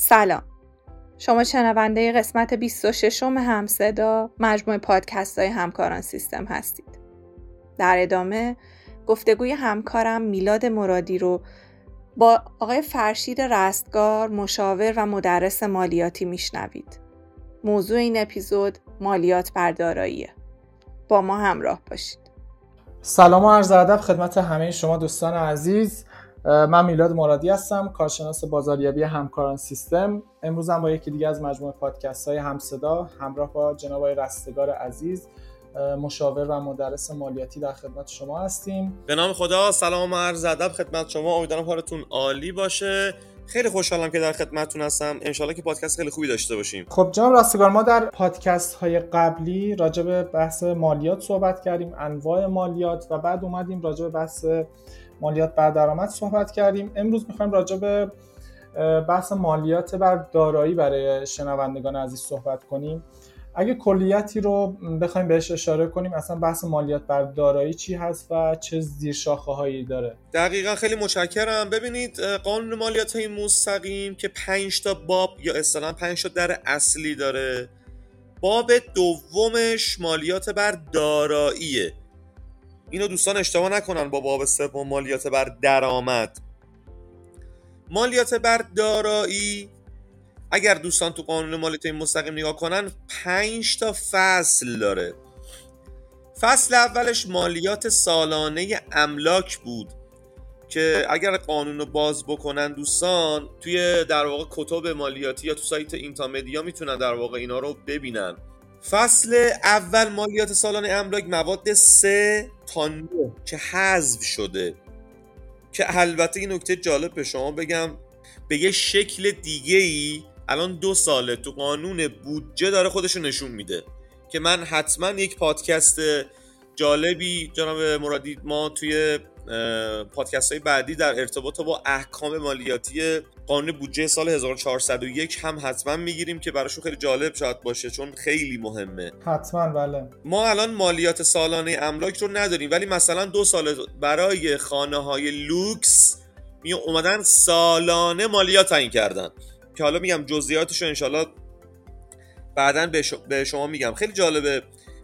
سلام. شما شنونده قسمت 26 همصدا مجموعه پادکست های همکاران سیستم هستید. در ادامه گفتگوی همکارم میلاد مرادی رو با آقای فرشید رستگار مشاور و مدرس مالیاتی میشنوید. موضوع این اپیزود مالیات برداراییه. با ما همراه باشید. سلام و عرض ادب خدمت همه شما دوستان عزیز. من میلاد مرادی هستم کارشناس بازاریابی همکاران سیستم. امروز هم با یکی دیگه از مجموعه پادکست های همصدا همراه با جناب آقای رستگار عزیز مشاور و مدرس مالیاتی در خدمت شما هستیم. به نام خدا سلام و عرض ادب خدمت شما. امیدوارم حالتون عالی باشه. خیلی خوشحالم که در خدمتتون هستم. انشالله که پادکست خیلی خوبی داشته باشیم. خب جناب راستگار ما در پادکست های قبلی راجع به بحث مالیات صحبت کردیم انواع مالیات و بعد اومدیم راجع به بحث مالیات بر درآمد صحبت کردیم. امروز می‌خوایم راجع به بحث مالیات بر دارایی برای شنوندگان عزیز صحبت کنیم. اگه کلیتی رو بخوایم بهش اشاره کنیم اصلا بحث مالیات بر دارایی چی هست و چه زیرشاخه هایی داره؟ دقیقا خیلی متشکرم. ببینید قانون مالیات های مستقیم که 5 تا باب یا اصطلاحا 5 تا در اصلی داره باب دومش مالیات بر داراییه. اینو دوستان اشتباه نکنن با باب سوم مالیات بر درآمد. مالیات بر دارایی اگر دوستان تو قانون مالیات مستقیم نگاه کنن 5 تا فصل داره. فصل اولش مالیات سالانه املاک بود که اگر قانون رو باز بکنن دوستان توی در واقع کتب مالیاتی یا تو سایت اینتامدیا می‌تونن در واقع اینا رو ببینن. فصل اول مالیات سالانه املاک مواد 3 تا 9 که حذف شده. که البته این نکته جالب به شما بگم به یه شکل دیگه ای الان دو ساله تو قانون بودجه داره خودشو نشون میده. که من حتما یک پادکست جالبی جناب مرادی ما توی پادکست های بعدی در ارتباط با احکام مالیاتی قانون بودجه سال 1401 هم حتما می‌گیریم که براشون خیلی جالب شاید باشه چون خیلی مهمه. حتما بله. ما الان مالیات سالانه املاک رو نداریم ولی مثلا دو سال برای خانه های لوکس می اومدن سالانه مالیات تعیین کردن. که حالا میگم جزئیاتش رو انشالله بعدا به شما میگم. خیلی جالبه.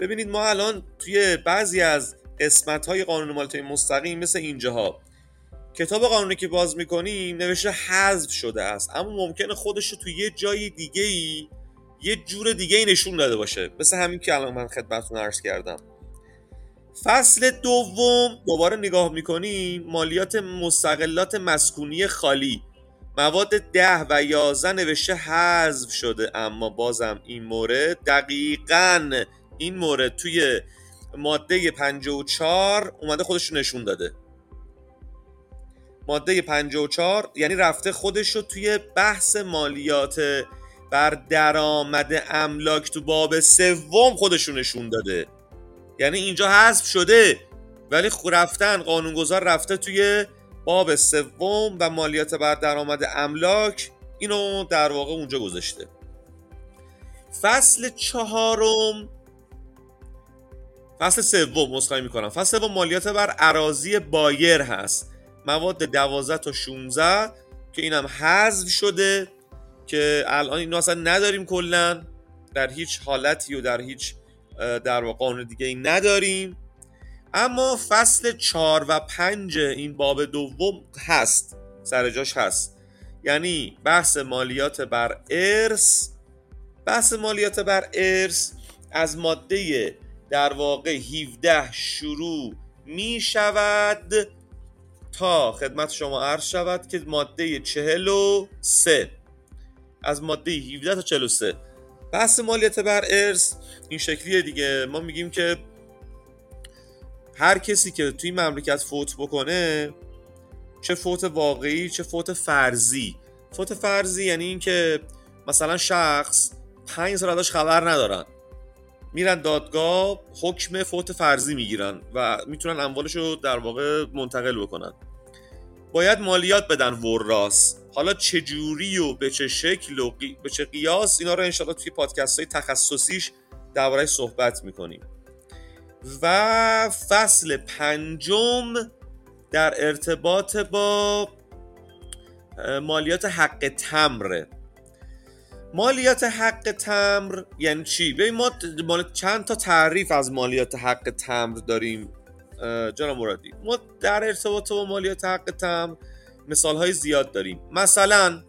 ببینید ما الان توی بعضی از قسمت های قانون مالیات مستقیم مثل اینجاها کتاب قانونی که باز می‌کنیم نوشته حذف شده است اما ممکنه خودش رو توی یه جای دیگه ای یه جور دیگه ای نشون داده باشه. مثل همین که الان من خدمتتون عرض کردم. فصل دوم دوباره نگاه می‌کنیم مالیات مستقلات مسکونی خالی. مواد ده و یازده نوشته حذف شده اما بازم این مورد دقیقا این مورد توی ماده 54 اومده خودش رو نشون داده. ماده 54 یعنی رفته خودش رو توی بحث مالیات بر درآمد املاک تو باب سوم خودش رو نشون داده. یعنی اینجا حذف شده ولی رفتن قانونگذار رفته توی باب سوم و مالیات بر درآمد املاک اینو در واقع اونجا گذاشته. فصل چهارم فصل سوم مسخای می‌کنم. فصل سوم مالیات بر عراضی بایر هست. مواد 12 تا 16 که اینم حذف شده که الان اینو اصلا نداریم کلا. در هیچ حالتی و در هیچ در واقع قانون دیگه ای نداریم. اما فصل 4 و 5 این باب دوم هست سر جاش هست. یعنی بحث مالیات بر ارث. بحث مالیات بر ارث از ماده در واقع 17 شروع می شود تا خدمت شما عرض شود که ماده 43 از ماده 17 تا 43 بحث مالیات بر ارث این شکلیه دیگه. ما میگیم که هر کسی که توی مملکت فوت بکنه چه فوت واقعی چه فوت فرضی. فوت فرضی یعنی اینکه مثلا شخص پنج سال ازش خبر ندارن. میرن دادگاه حکم فوت فرضی می‌گیرن و می‌تونن اموالش رو در واقع منتقل بکنن. باید مالیات بدن وراس. حالا چه جوری و به چه شکل و به چه قیاس اینا رو انشاءالله توی پادکست های تخصصیش درباره صحبت می‌کنیم. و فصل پنجم در ارتباط با مالیات حق تمره مالیات حق تمر یعنی چی؟ ببین ما چند تا تعریف از مالیات حق تمر داریم. جناب مرادی ما در ارتباط با مالیات حق تمر مثال های زیاد داریم. مثلا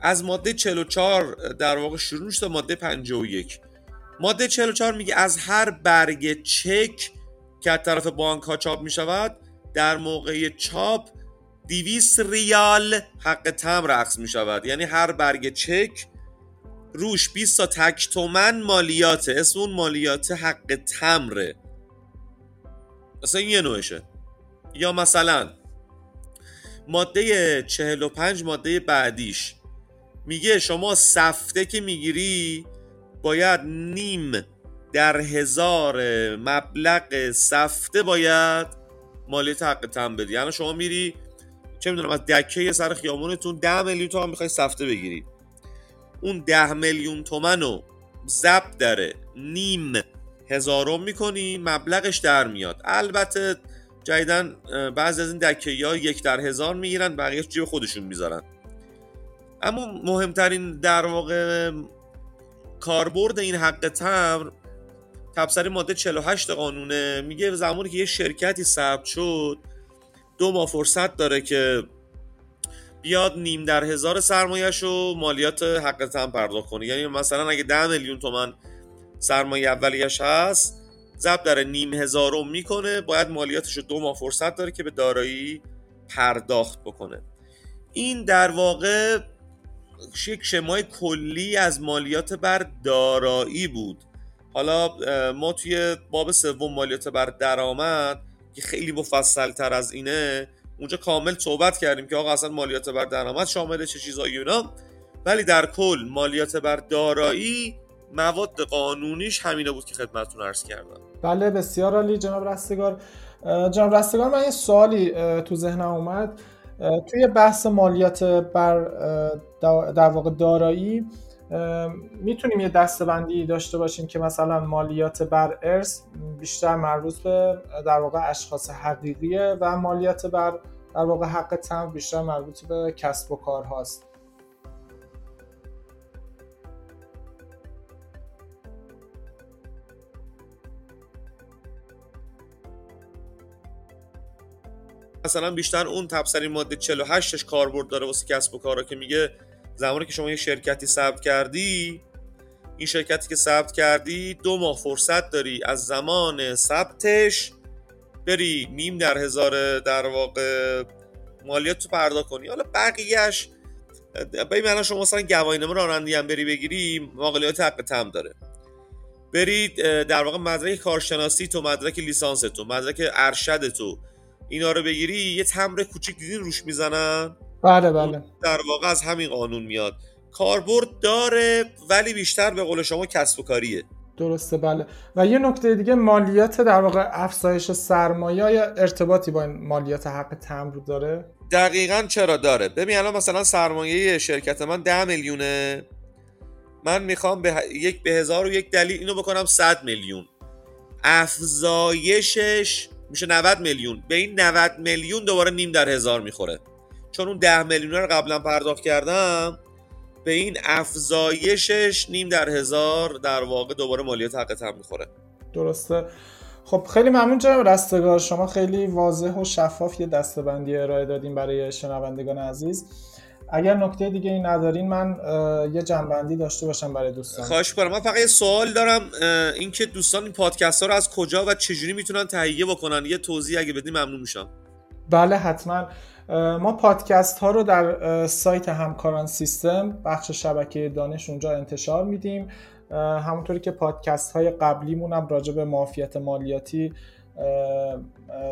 از ماده 44 در واقع شروع تا ماده 51 ماده 44 میگه از هر برگ چک که از طرف بانک ها چاپ می‌شود در موقع چاپ 200 ریال حق تمر رقص می شود یعنی هر برگ چک روش 20 تا تک تومن مالیات اسم اون مالیات حق تمره مثلا یه نوعشه. یا مثلا ماده 45 ماده بعدیش. میگه شما سفته که می‌گیری باید نیم در هزار مبلغ سفته باید مالیات حق تم بدی. یعنی شما میری چه می‌دونم از دکه سر خیامونتون ده میلیون تومن می‌خوای سفته بگیرید اون ده میلیون تومن رو ضبط داره. نیم. هزارم می‌کنی مبلغش در میاد. البته جدیدن بعضی از این دکه ها یک در هزار می‌گیرن بقیه جیب خودشون می‌ذارن. اما مهمترین در واقع کاربرد این حق تمر تبصره ماده 48 قانونه. میگه زمانی که یه شرکتی ثبت شد دو ماه فرصت داره که بیاد نیم در هزار سرمایهش و مالیات حق تم پرداخت کنه. یعنی مثلا اگه ده میلیون تومن سرمایه اولیش هست. ضبط داره نیم هزارم می‌کنه. باید مالیاتش رو دو ماه فرصت داره که به دارایی پرداخت بکنه. این در واقع یک شمای کلی از مالیات بر دارایی بود. حالا ما توی باب سوم مالیات بر درآمد که خیلی مفصل تر از اینه اونجا کامل صحبت کردیم که آقا اصلا مالیات بر درآمد شامل چه چیزایی اونا ولی در کل مالیات بر دارایی مواد قانونیش همینه بود که خدمتتون عرض کردم. بله بسیار عالی جناب رستگار. جناب رستگار من یه سوالی تو ذهنم اومد. توی بحث مالیات بر در واقع دارایی می‌تونیم یه دستبندی داشته باشیم که مثلا مالیات بر ارث بیشتر مربوط به در واقع اشخاص حقیقیه و مالیات بر در واقع حق تم بیشتر مربوط به کسب و کار هاست مثلا بیشتر اون تبصری ماده 48ش کاربرد داره واسه کسب و کارا که میگه زمانی که شما یه شرکتی ثبت کردی این شرکتی که ثبت کردی دو ماه فرصت داری از زمان ثبتش بری نیم در هزار در واقع مالیات تو پرداخت کنی. حالا بقیهش ببین الان شما مثلا گواهینامه رانندگی هم بری بگیری مالیات حق تم داره. برید در واقع مدرک کارشناسی تو مدرک لیسانس تو مدرک ارشد تو. اینا رو بگیری یه تمر کوچیک دیدین روش می‌زنن؟ بله بله. در واقع از همین قانون میاد. کاربرد داره ولی بیشتر به قول شما کسب و کاریه. درسته بله. و یه نکته دیگه مالیات در واقع افزایش سرمایه یا ارتباطی با این مالیات حق تمر داره؟ دقیقا چرا داره؟ ببین الان مثلا سرمایه شرکت من ده میلیونه. من می‌خوام به یک به هزار و یک دلیل اینو بکنم 100 میلیون. افزایشش میشه 90 میلیون. به این 90 میلیون دوباره نیم در هزار می‌خوره. چون اون 10 میلیون رو قبلا پرداخت کردم به این افزایشش نیم در هزار در واقع دوباره مالیات حق تم می‌خوره. درسته. خب خیلی ممنون جناب رستگار. شما خیلی واضح و شفاف یه دستبندی ارائه دادیم برای شنوندگان عزیز. اگر نکته دیگه ای ندارین من یه جنبندی داشته باشم برای دوستان. خواهش کنم من فقط یه سوال دارم اینکه دوستان این پادکست ها رو از کجا و چجوری می‌تونن تهیه بکنن؟ یه توضیح اگه بدین ممنون میشم. بله حتما. ما پادکست ها رو در سایت همکاران سیستم بخش شبکه دانش اونجا انتشار میدیم. همونطوری که پادکست های قبلیمون هم راجع به معافیت مالیاتی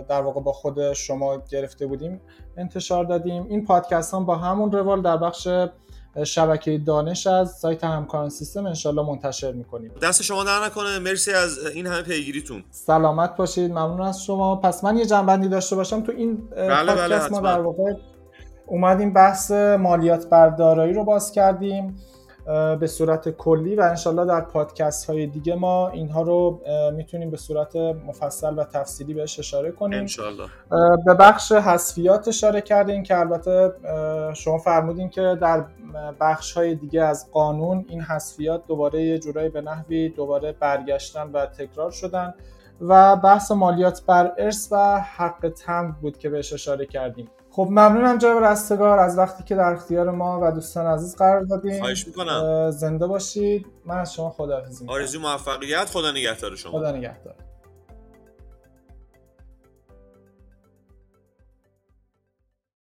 در واقع با خود شما گرفته بودیم انتشار دادیم. این پادکست هم با همون روال در بخش شبکه دانش از سایت همکاران سیستم انشالله منتشر می‌کنیم. دست شما در نکنه. مرسی از این همه پیگیریتون. سلامت باشید. ممنون از شما. پس من یه جنبندی داشته باشم. تو این بله پادکست بله ما در واقع اومدیم بحث مالیات بر دارایی رو باز کردیم. به صورت کلی و انشالله در پادکست های دیگه ما اینها رو می‌تونیم به صورت مفصل و تفصیلی بهش اشاره کنیم. انشالله. به بخش حذفیات اشاره کردیم که البته شما فرمودین که در بخش های دیگه از قانون این حذفیات دوباره یه جورایی به نحوی دوباره برگشتن و تکرار شدن و بحث مالیات بر ارث و حق تمر بود که بهش اشاره کردیم. خب ممنونم جناب رستگار از وقتی که در اختیار ما و دوستان عزیز قرار دادیم خواهش می‌کنم. زنده باشید. من از شما خداحافظی می‌کنم. آرزوی موفقیت. خدا نگهدار شما. خدا نگهدار.